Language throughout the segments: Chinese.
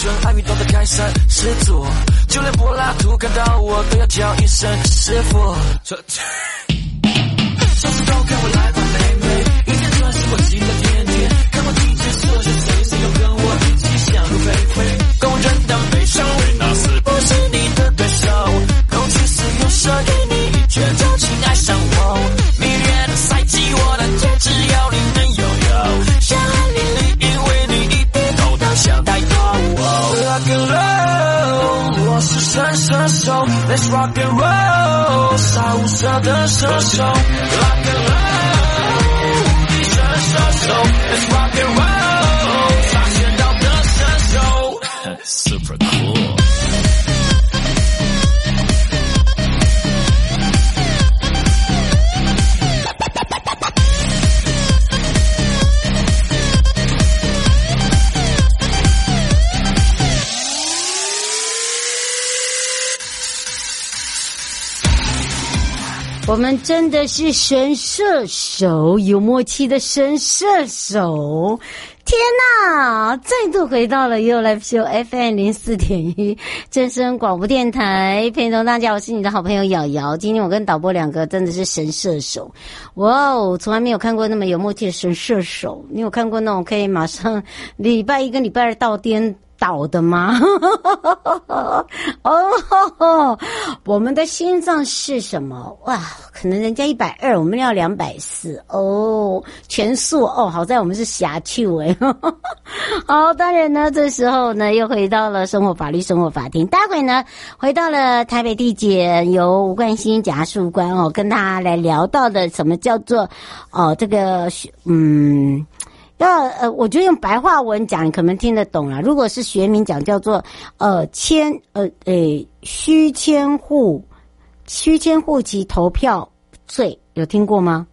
全艾米都在开山施祖就连柏拉图看到我都要叫一声师傅。rock and roll，salsa 舞社的射手，rock and roll，你是射手。我们真的是神射手，有默契的神射手！天哪，再度回到了 You Live Show FM 零四点一正声广播电台，陪同大家，我是你的好朋友瑶瑶。今天我跟导播两个真的是神射手，哇哦，从来没有看过那么有默契的神射手。你有看过那种可以马上礼拜一跟礼拜二到颠倒的吗？哦，我们的心脏是什么？哇，可能人家一百二，我们要两百四哦，全素哦。好在我们是侠趣味。好，当然呢，这时候呢又回到了生活法律生活法庭。待会呢回到了台北地检，由吴冠新检察官哦跟他来聊到的什么叫做哦这个嗯。要呃，我觉得用白话文讲，可能听得懂了。如果是学名讲，叫做呃迁呃诶虚迁户虚迁户籍投票罪有听过吗？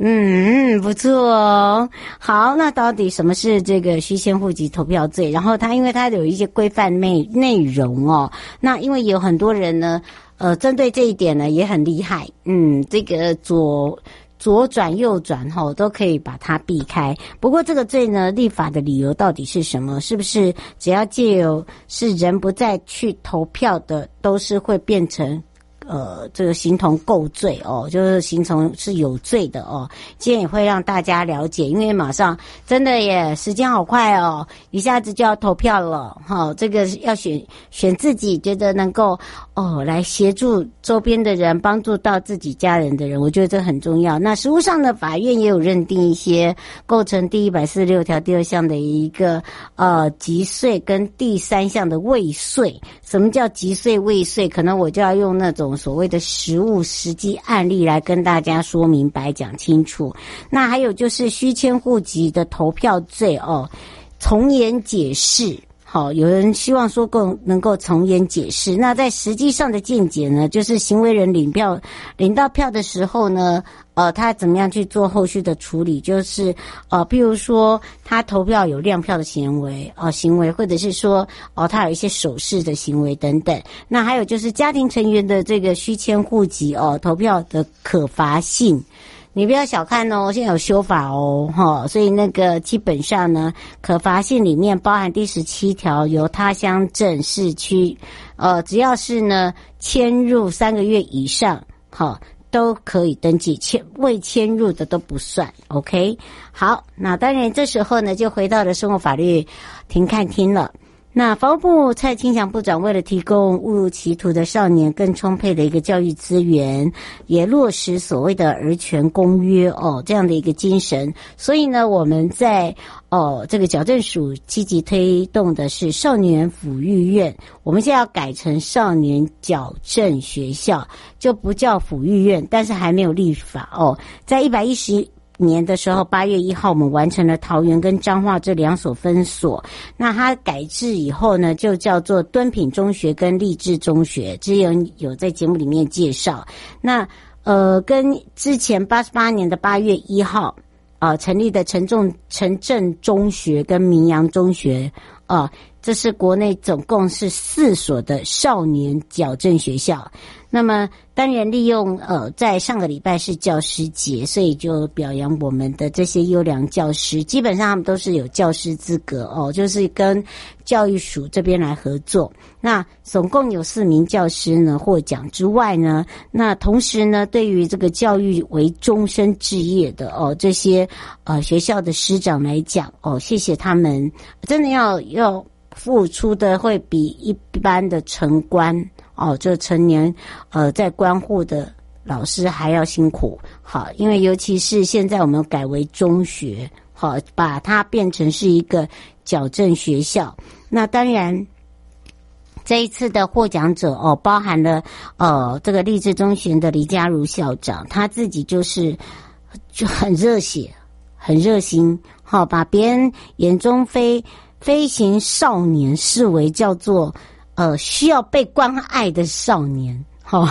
嗯，不错哦。好，那到底什么是这个虚迁户籍投票罪？然后它因为它有一些规范内内容哦，那因为有很多人呢，呃，针对这一点呢也很厉害。嗯，这个左左转右转哈，都可以把它避开。不过这个罪呢，立法的理由到底是什么？是不是只要借由是人不再去投票的，都是会变成？呃，这个形同构罪哦，就是形成是有罪的哦。今天也会让大家了解，因为马上真的耶，时间好快哦，一下子就要投票了哈、哦。这个要选选自己觉得能够哦来协助周边的人，帮助到自己家人的人，我觉得这很重要。那实务上的法院也有认定一些构成第一百四十六条第二项的一个呃击税跟第三项的未税。什么叫击税未税？可能我就要用那种。所谓的实务实际案例来跟大家说明白讲清楚。那还有就是虚迁户籍的投票罪哦，从严解释。好，有人希望说够能够从严解释。那在实际上的见解呢，就是行为人领票领到票的时候呢。呃，他怎么样去做后续的处理？就是呃，譬如说他投票有亮票的行为，呃，行为，或者是说哦、呃，他有一些手势的行为等等。那还有就是家庭成员的这个虚迁户籍哦、呃，投票的可罚性，你不要小看哦，现在有修法哦，哈，所以那个基本上呢，可罚性里面包含第十七条，由他乡镇市区，呃，只要是呢迁入三个月以上，好。都可以登记，迁未迁入的都不算。OK，好，那当然这时候呢，就回到了生活法律庭看厅了。那法务部蔡清祥部长为了提供误入歧途的少年更充沛的一个教育资源，也落实所谓的儿权公约哦这样的一个精神，所以呢，我们在哦这个矫正署积极推动的是少年抚育院，我们现在要改成少年矫正学校，就不叫抚育院，但是还没有立法哦，在一百一十。年的时候，八月一号，我们完成了桃园跟彰化这两所分所。那它改制以后呢，就叫做敦品中学跟励志中学。之前有在节目里面介绍。那呃，跟之前八十八年的八月一号啊、呃、成立的陈重城镇中学跟明阳中学啊、呃，这是国内总共是四所的少年矫正学校。那么，当然利用呃，在上个礼拜是教师节，所以就表扬我们的这些优良教师。基本上他们都是有教师资格哦，就是跟教育署这边来合作。那总共有四名教师呢获奖之外呢，那同时呢，对于这个教育为终身志业的哦这些呃学校的师长来讲哦，谢谢他们，真的要要付出的会比一般的城关。哦，这成年，呃，在关护的老师还要辛苦，好，因为尤其是现在我们改为中学，好，把它变成是一个矫正学校。那当然，这一次的获奖者哦，包含了呃，这个励志中学的李佳如校长，他自己就是就很热血，很热心，好，把别人眼中飞飞行少年视为叫做。呃，需要被关爱的少年，哈、哦，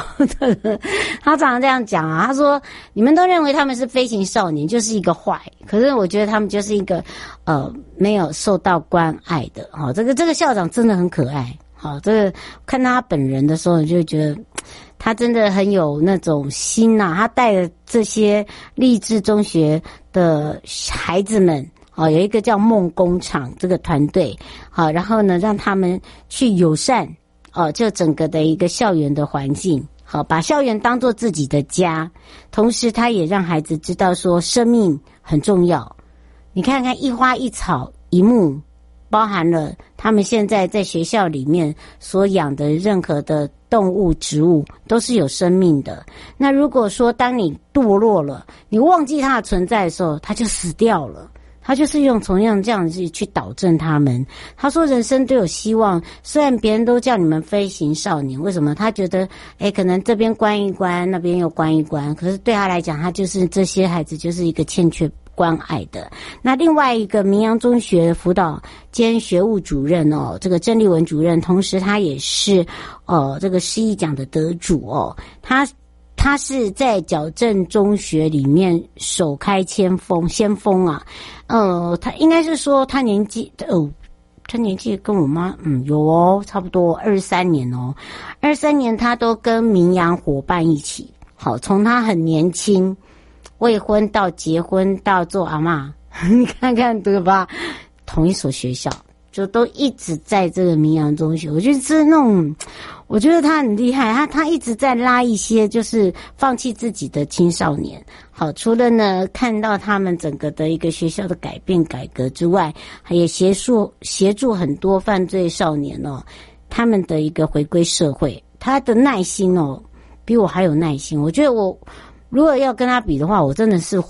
他常常这样讲啊。他说：“你们都认为他们是飞行少年，就是一个坏。可是我觉得他们就是一个呃，没有受到关爱的。哈、哦，这个这个校长真的很可爱。好、哦，这个看他本人的时候，就觉得他真的很有那种心呐、他带着这些励志中学的孩子们。”哦，有一个叫梦工厂这个团队，好，然后呢，让他们去友善，哦，就整个的一个校园的环境，好，把校园当做自己的家，同时他也让孩子知道说生命很重要。你看看一花一草一木，包含了他们现在在学校里面所养的任何的动物、植物都是有生命的。那如果说当你堕落了，你忘记它的存在的时候，它就死掉了。他就是用同样这样子去导正他们。他说：“人生都有希望，虽然别人都叫你们飞行少年，为什么？他觉得，诶，可能这边关一关，那边又关一关。可是对他来讲，他就是这些孩子就是一个欠缺关爱的。那另外一个明阳中学辅导兼学务主任哦，这个郑立文主任，同时他也是哦这个诗艺奖的得主哦，他他是在矫正中学里面首开先锋先锋啊，呃，他应该是说他年纪哦。他年纪跟我妈，嗯，有哦，差不多二三年哦，二三年他都跟明阳伙伴一起，好，从他很年轻，未婚到结婚到做阿嬷，你看看对吧？同一所学校。就都一直在这个明阳中学，我觉得是那种，我觉得他很厉害，他他一直在拉一些就是放弃自己的青少年。好，除了呢看到他们整个的一个学校的改变改革之外，也协助协助很多犯罪少年哦，他们的一个回归社会。他的耐心哦，比我还有耐心。我觉得我如果要跟他比的话，我真的是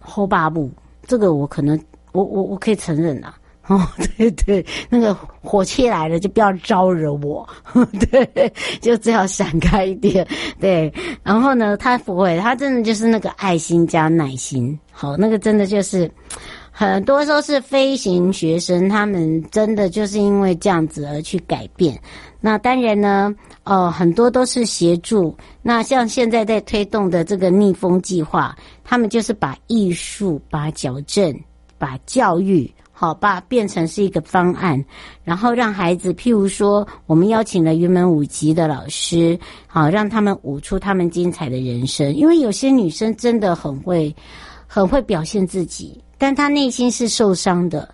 后八步，这个我可能我我我可以承认啊。哦，对对，那个火气来了就不要招惹我，对，就只好闪开一点，对。然后呢，他不会，他真的就是那个爱心加耐心，好，那个真的就是很多时候是飞行学生，他们真的就是因为这样子而去改变。那当然呢，呃，很多都是协助。那像现在在推动的这个逆风计划，他们就是把艺术、把矫正、把教育。好，吧变成是一个方案，然后让孩子，譬如说，我们邀请了云门舞集的老师，好，让他们舞出他们精彩的人生。因为有些女生真的很会，很会表现自己，但她内心是受伤的，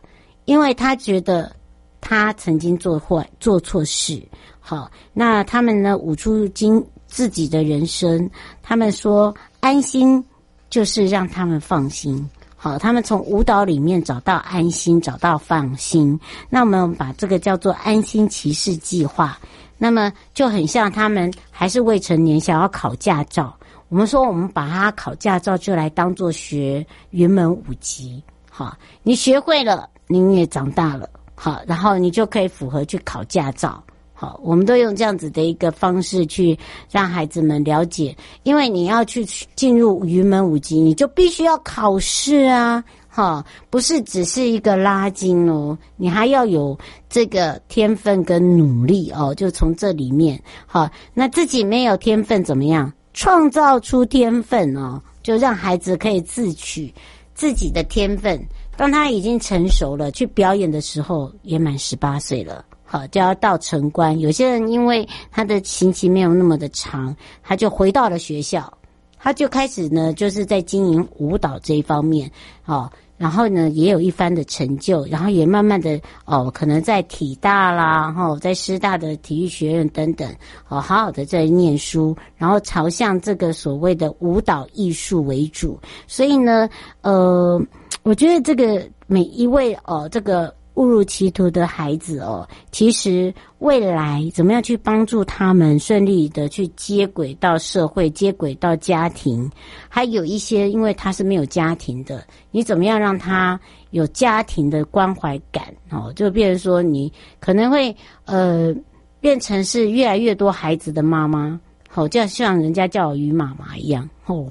因为她觉得她曾经做坏、做错事。好，那他们呢，舞出精自己的人生，他们说安心就是让他们放心。好，他们从舞蹈里面找到安心，找到放心。那我们把这个叫做安心骑士计划。那么就很像他们还是未成年，想要考驾照。我们说，我们把他考驾照就来当做学云门舞集。好，你学会了，你也长大了。好，然后你就可以符合去考驾照。好，我们都用这样子的一个方式去让孩子们了解，因为你要去进入云门舞集，你就必须要考试啊，哈，不是只是一个拉筋哦，你还要有这个天分跟努力哦，就从这里面，好，那自己没有天分怎么样？创造出天分哦，就让孩子可以自取自己的天分，当他已经成熟了，去表演的时候，也满十八岁了。好，就要到城关。有些人因为他的刑期没有那么的长，他就回到了学校，他就开始呢，就是在经营舞蹈这一方面。哦，然后呢，也有一番的成就，然后也慢慢的哦，可能在体大啦，哈，在师大的体育学院等等，哦，好好的在念书，然后朝向这个所谓的舞蹈艺术为主。所以呢，呃，我觉得这个每一位哦，这个。误入歧途的孩子哦，其实未来怎么样去帮助他们顺利的去接轨到社会、接轨到家庭，还有一些因为他是没有家庭的，你怎么样让他有家庭的关怀感哦？就变成说你可能会呃变成是越来越多孩子的妈妈，好，就像人家叫我于妈妈一样哦。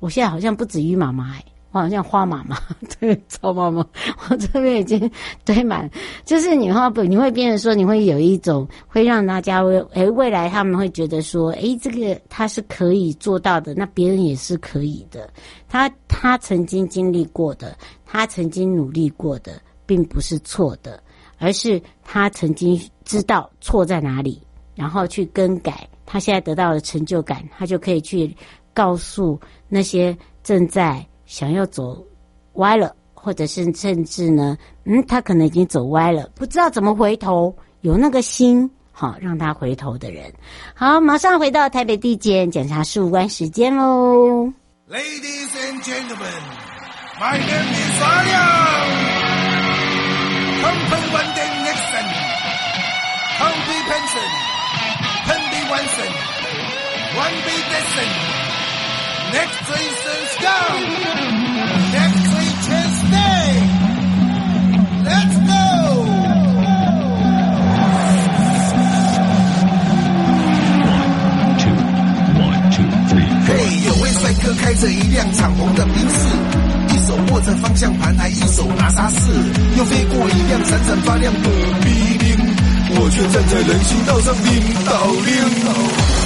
我现在好像不止于妈妈哎。好像花妈妈，对，草妈妈，我这边已经堆满，就是你话不，你会变成说，你会有一种会让大家会，诶，未来他们会觉得说，诶，这个他是可以做到的，那别人也是可以的。他他曾经经历过的，他曾经努力过的，并不是错的，而是他曾经知道错在哪里，然后去更改，他现在得到了成就感，他就可以去告诉那些正在。想要走歪了，或者是甚至呢，嗯，他可能已经走歪了，不知道怎么回头，有那个心，好让他回头的人。好，马上回到台北地检检察事务官时间喽。Ladies and gentlemen, my name is 阿亮。Company one day Nixon, Company Benson, Company Watson, one B Dixon. Next three says go. Next three says stay. Let's go. One, two, one, two, three, four. 嘿，有位帅哥开着一辆敞篷的宾士。手握着方向盘，还一手拿沙士，又飞过一辆闪闪发亮的 B-Ling，我却站在人行道上领导领。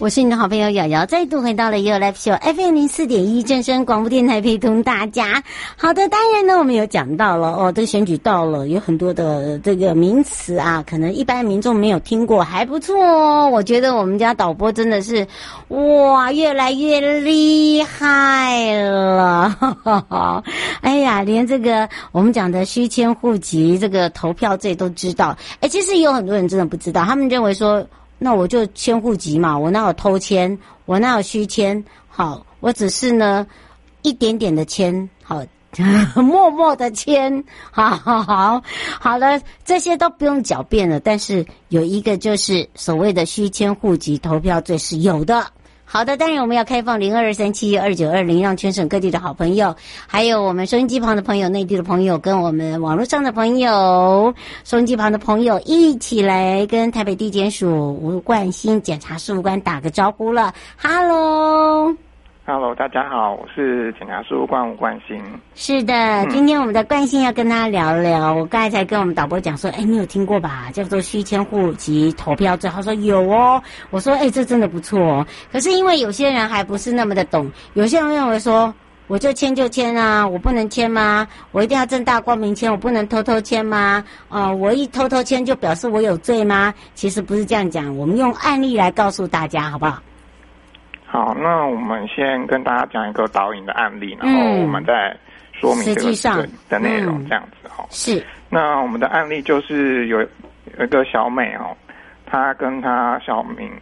我是你的好朋友瑶瑶，再度回到了 You Life Show FM 零四点一正声广播电台，陪同大家。好的，当然呢，我们有讲到了哦，这个选举到了，有很多的这个名词啊，可能一般民众没有听过，还不错哦。我觉得我们家导播真的是哇，越来越厉害了。哎呀，连这个我们讲的虚迁户籍、这个投票这都知道。哎，其实有很多人真的不知道，他们认为说。那我就迁户籍嘛，我哪有偷迁，我哪有虚迁？好，我只是呢一点点的迁，好，默默的迁，好好好，好了，这些都不用狡辩了。但是有一个就是所谓的虚迁户籍投票罪是有的。好的，当然我们要开放零二二三七二九二零，让全省各地的好朋友，还有我们收音机旁的朋友、内地的朋友，跟我们网络上的朋友、收音机旁的朋友一起来跟台北地检署吴冠新检察事务官打个招呼了。，Hello。Hello，大家好，我是检察事务官吴冠心。是的，嗯、今天我们的冠心要跟大家聊聊。我刚才才跟我们导播讲说，哎，你有听过吧？叫做虚签户籍投票制。他说有哦。我说，哎，这真的不错哦。可是因为有些人还不是那么的懂，有些人认为说，我就签就签啊，我不能签吗？我一定要正大光明签，我不能偷偷签吗？啊、呃，我一偷偷签就表示我有罪吗？其实不是这样讲，我们用案例来告诉大家，好不好？好，那我们先跟大家讲一个导引的案例，然后我们再说明这个的的内容，这样子哈。是。那我们的案例就是有有一个小美哦，她跟她小明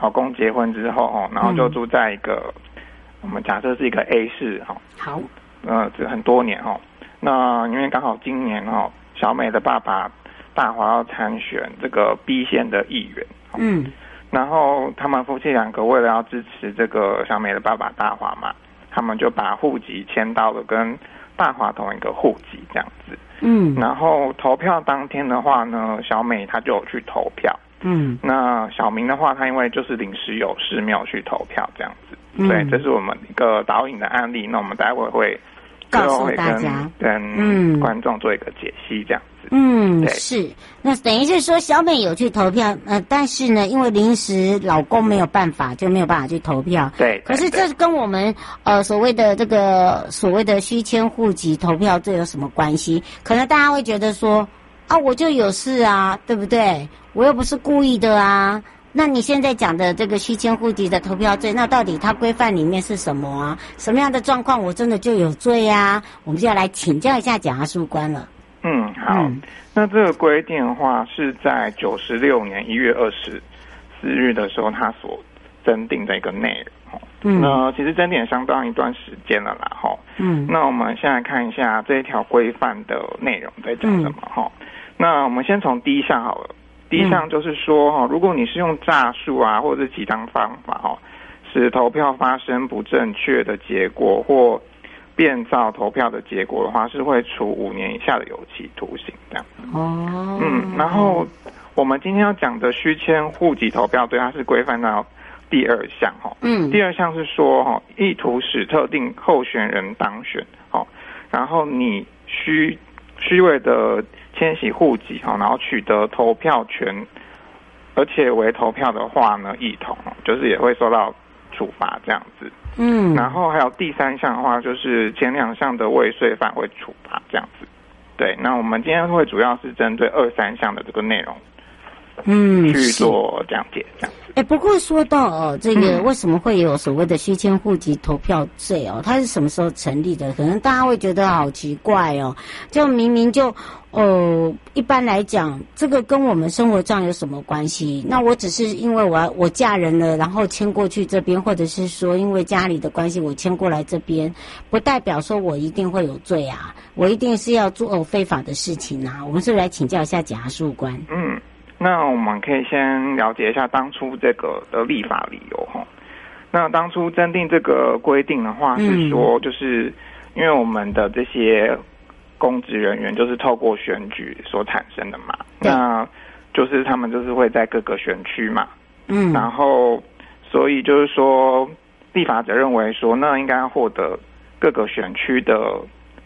老公结婚之后哦，然后就住在一个、嗯、我们假设是一个 A 市哈。好。呃，这很多年哦。那因为刚好今年哦，小美的爸爸大华要参选这个 B 县的议员。嗯。然后他们夫妻两个为了要支持这个小美的爸爸大华嘛，他们就把户籍迁到了跟大华同一个户籍这样子。嗯。然后投票当天的话呢，小美她就有去投票。嗯。那小明的话，他因为就是临时有事没有去投票这样子。嗯。对，这是我们一个导引的案例。那我们待会会告诉大家，跟观众做一个解析这样。嗯，对是，那等于是说小美有去投票，呃，但是呢，因为临时老公没有办法，就没有办法去投票。对，可是这跟我们呃所谓的这个所谓的虚迁户籍投票这有什么关系？可能大家会觉得说，啊，我就有事啊，对不对？我又不是故意的啊。那你现在讲的这个虚迁户籍的投票罪，那到底它规范里面是什么啊？什么样的状况我真的就有罪呀？我们就要来请教一下检察事务官了。嗯，好。嗯、那这个规定的话，是在九十六年一月二十四日的时候，他所增订的一个内容。嗯，那其实增订相当一段时间了啦，哈。嗯，那我们先来看一下这一条规范的内容在讲什么，哈、嗯。那我们先从第一项好了。第一项就是说，哈，如果你是用诈术啊，或者是其他方法，哈，使投票发生不正确的结果或变造投票的结果的话，是会处五年以下的有期徒刑这样。哦，嗯，然后我们今天要讲的虚迁户籍投票对，它是规范到第二项哈。嗯，第二项是说哈，意图使特定候选人当选，好，然后你虚虚伪的迁徙户籍哈，然后取得投票权，而且为投票的话呢，一同就是也会受到处罚这样子。嗯，然后还有第三项的话，就是前两项的未遂犯会处罚这样子。对，那我们今天会主要是针对二三项的这个内容，嗯，去做讲解这样子。哎，不过说到哦，这个为什么会有所谓的虚迁户籍投票罪哦？它是什么时候成立的？可能大家会觉得好奇怪哦，就明明就。哦，一般来讲，这个跟我们生活上有什么关系？那我只是因为我我嫁人了，然后迁过去这边，或者是说因为家里的关系我迁过来这边，不代表说我一定会有罪啊，我一定是要做非法的事情啊。我们是来请教一下检察官。嗯，那我们可以先了解一下当初这个的立法理由哈。那当初增订这个规定的话，是说就是因为我们的这些公职人员就是透过选举所产生的嘛，那就是他们就是会在各个选区嘛，嗯，然后所以就是说立法者认为说，那应该要获得各个选区的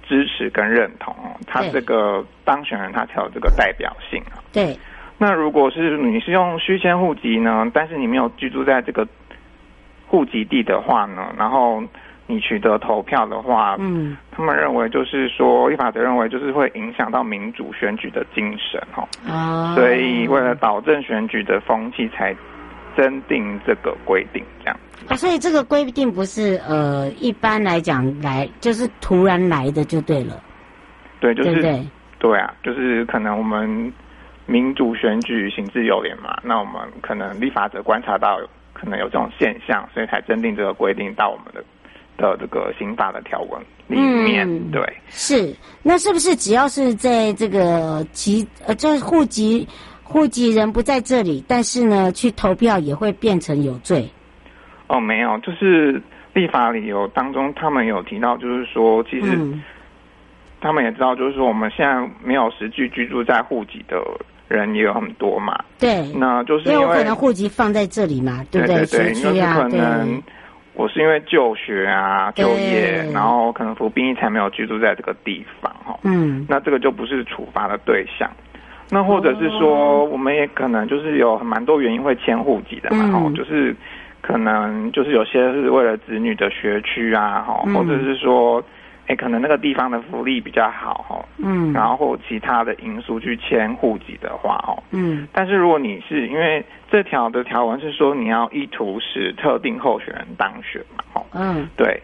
支持跟认同，他这个当选人他才有这个代表性啊。对，那如果是你是用虚迁户籍呢，但是你没有居住在这个。户籍地的话呢，然后你取得投票的话，嗯，他们认为就是说，立法者认为就是会影响到民主选举的精神哈，哦，所以为了保证选举的风气，才增订这个规定这样。啊，所以这个规定不是呃，一般来讲来就是突然来的就对了，对，就是对对，对啊，就是可能我们民主选举行之有年嘛，那我们可能立法者观察到。可能有这种现象，所以才增订这个规定到我们的的这个刑法的条文里面。嗯、对，是那是不是只要是在这个籍呃，就是户籍户籍人不在这里，但是呢去投票也会变成有罪？哦，没有，就是立法理由当中，他们有提到，就是说，其实他们也知道，就是说我们现在没有实际居住在户籍的。人也有很多嘛，对，那就是因为，可能户籍放在这里嘛，对不对？对对对，那可能我是因为就学啊、就业，然后可能服兵役才没有居住在这个地方哈。嗯，那这个就不是处罚的对象。那或者是说，我们也可能就是有蛮多原因会迁户籍的嘛，哈、嗯，就是可能就是有些是为了子女的学区啊，哈，或者是说。欸、可能那个地方的福利比较好哈，嗯，然后或其他的因素去迁户籍的话哦，嗯，但是如果你是因为这条的条文是说你要意图使特定候选人当选嘛，哦，嗯，对，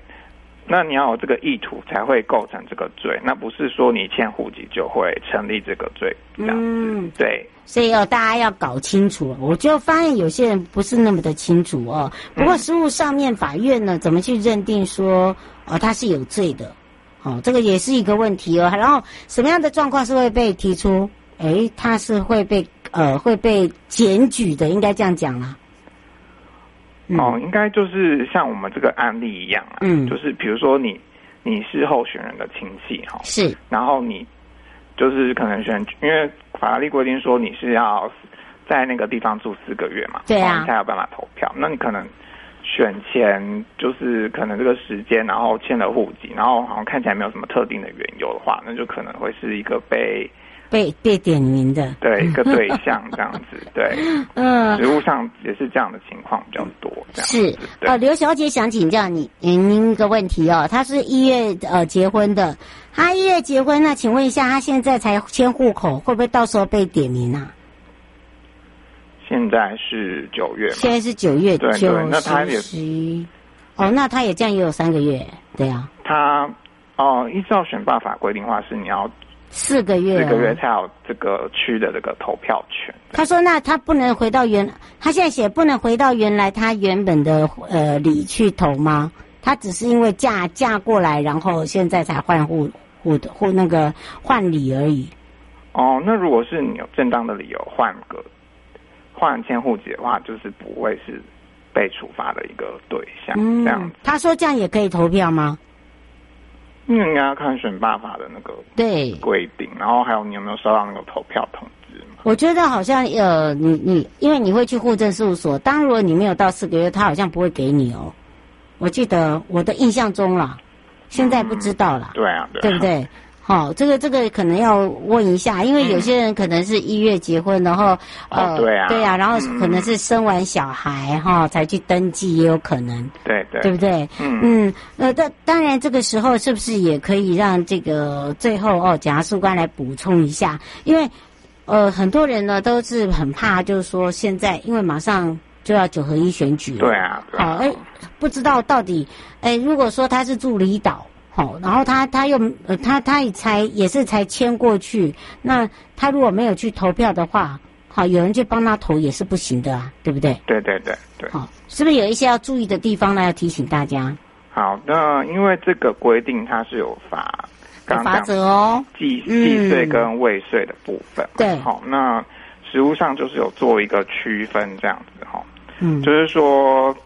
那你要有这个意图才会构成这个罪，那不是说你迁户籍就会成立这个罪，这样子，嗯，对，所以哦，大家要搞清楚，我就发现有些人不是那么的清楚哦，不过实务上面法院呢，怎么去认定说哦他是有罪的？哦，这个也是一个问题哦。然后什么样的状况是会被提出？诶，他是会被呃会被检举的，应该这样讲啦。嗯、哦，应该就是像我们这个案例一样啊，嗯，就是比如说你你是候选人的亲戚哈，是，然后你就是可能选举，因为法律规定说你是要在那个地方住四个月嘛，对啊，你才有办法投票。那你可能。选前就是可能这个时间，然后迁了户籍，然后好像看起来没有什么特定的缘由的话，那就可能会是一个被被被点名的对一个对象这样子，对，嗯，实务上也是这样的情况比较多。这样是呃，刘小姐想请教你您一个问题哦，她是一月呃结婚的，她一月结婚，那请问一下，她现在才迁户口，会不会到时候被点名啊？现在是九月，现在是九月，对对，那他也是哦，那他也这样也有三个月，对啊。他哦，依照选罢法规定的话，是你要四个月，四个月才有这个区的这个投票权。他说，那他不能回到原，他现在写不能回到原来他原本的呃里去投吗？他只是因为嫁嫁过来，然后现在才换户户的户那个换里而已。哦，那如果是你有正当的理由换个。换迁户籍的话，就是不会是被处罚的一个对象。嗯、这样子，他说这样也可以投票吗？应该要看选罢法的那个对规定，然后还有你有没有收到那个投票通知。我觉得好像呃，你你因为你会去户政事务所，当如果你没有到四个月，他好像不会给你哦。我记得我的印象中啦，现在不知道了、嗯。对啊，对，对不对？好、哦，这个这个可能要问一下，因为有些人可能是一月结婚，然后、嗯、呃，对啊，对啊，然后可能是生完小孩哈、哦、才去登记，也有可能，对对，对不对？嗯嗯，呃，当当然这个时候是不是也可以让这个最后哦，检察事官来补充一下？因为呃，很多人呢都是很怕，就是说现在因为马上就要九合一选举了，对啊，好哎、哦，不知道到底哎，如果说他是住离岛。好，然后他他又呃他他也才也是才迁过去，那他如果没有去投票的话，好，有人去帮他投也是不行的啊，对不对？对对对对。好，是不是有一些要注意的地方呢？要提醒大家。好，那因为这个规定它是有罚，有罚则哦，既既遂跟未遂的部分。对。好，那实务上就是有做一个区分这样子哈，嗯，就是说，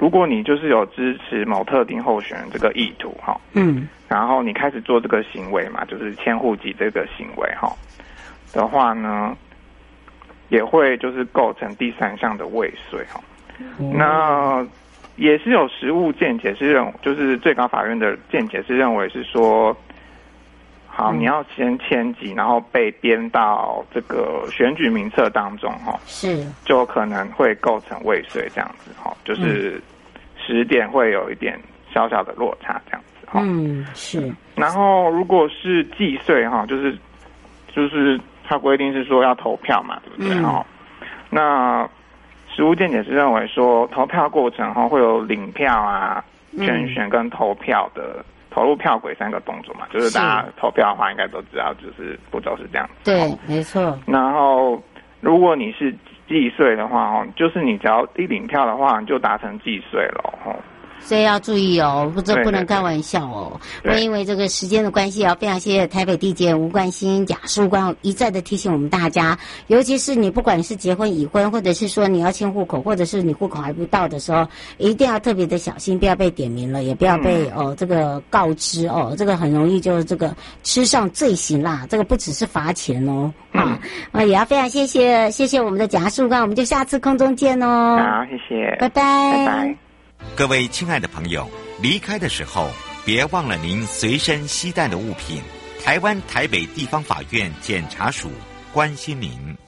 如果你就是有支持某特定候选人这个意图哈，嗯，然后你开始做这个行为嘛，就是迁户籍这个行为哈。的话呢，也会就是构成第三项的未遂哈，嗯、那。也是有实务见解是认，就是最高法院的见解是认为是说，好，你要先迁籍，然后被编到这个选举名册当中，哈，是，就可能会构成未遂这样子，哈，就是时点会有一点小小的落差这样子，哈，嗯，是。然后如果是计税，哈，就是就是他规定是说要投票嘛，对不对？哈、嗯，那。实务见解是认为说，投票过程哈会有领票啊、圈选跟投票的、嗯、投入票轨三个动作嘛，就是大家投票的话应该都知道，就是步骤是这样子。对，没错。然后，如果你是计税的话哦，就是你只要一领票的话，你就达成计税了哦。所以要注意哦，不这不能开玩笑哦。那因为这个时间的关系啊，非常谢谢台北地检吴冠欣检事官一再的提醒我们大家，尤其是你不管是结婚已婚，或者是说你要迁户口，或者是你户口还不到的时候，一定要特别的小心，不要被点名了，也不要被、嗯、哦这个告知哦，这个很容易就是这个吃上罪行啦。这个不只是罚钱哦，啊、嗯，也要非常谢谢谢谢我们的检事官，我们就下次空中见哦。好，谢谢，拜拜，拜拜。各位亲爱的朋友，离开的时候别忘了您随身携带的物品。台湾台北地方法院检察署关心您。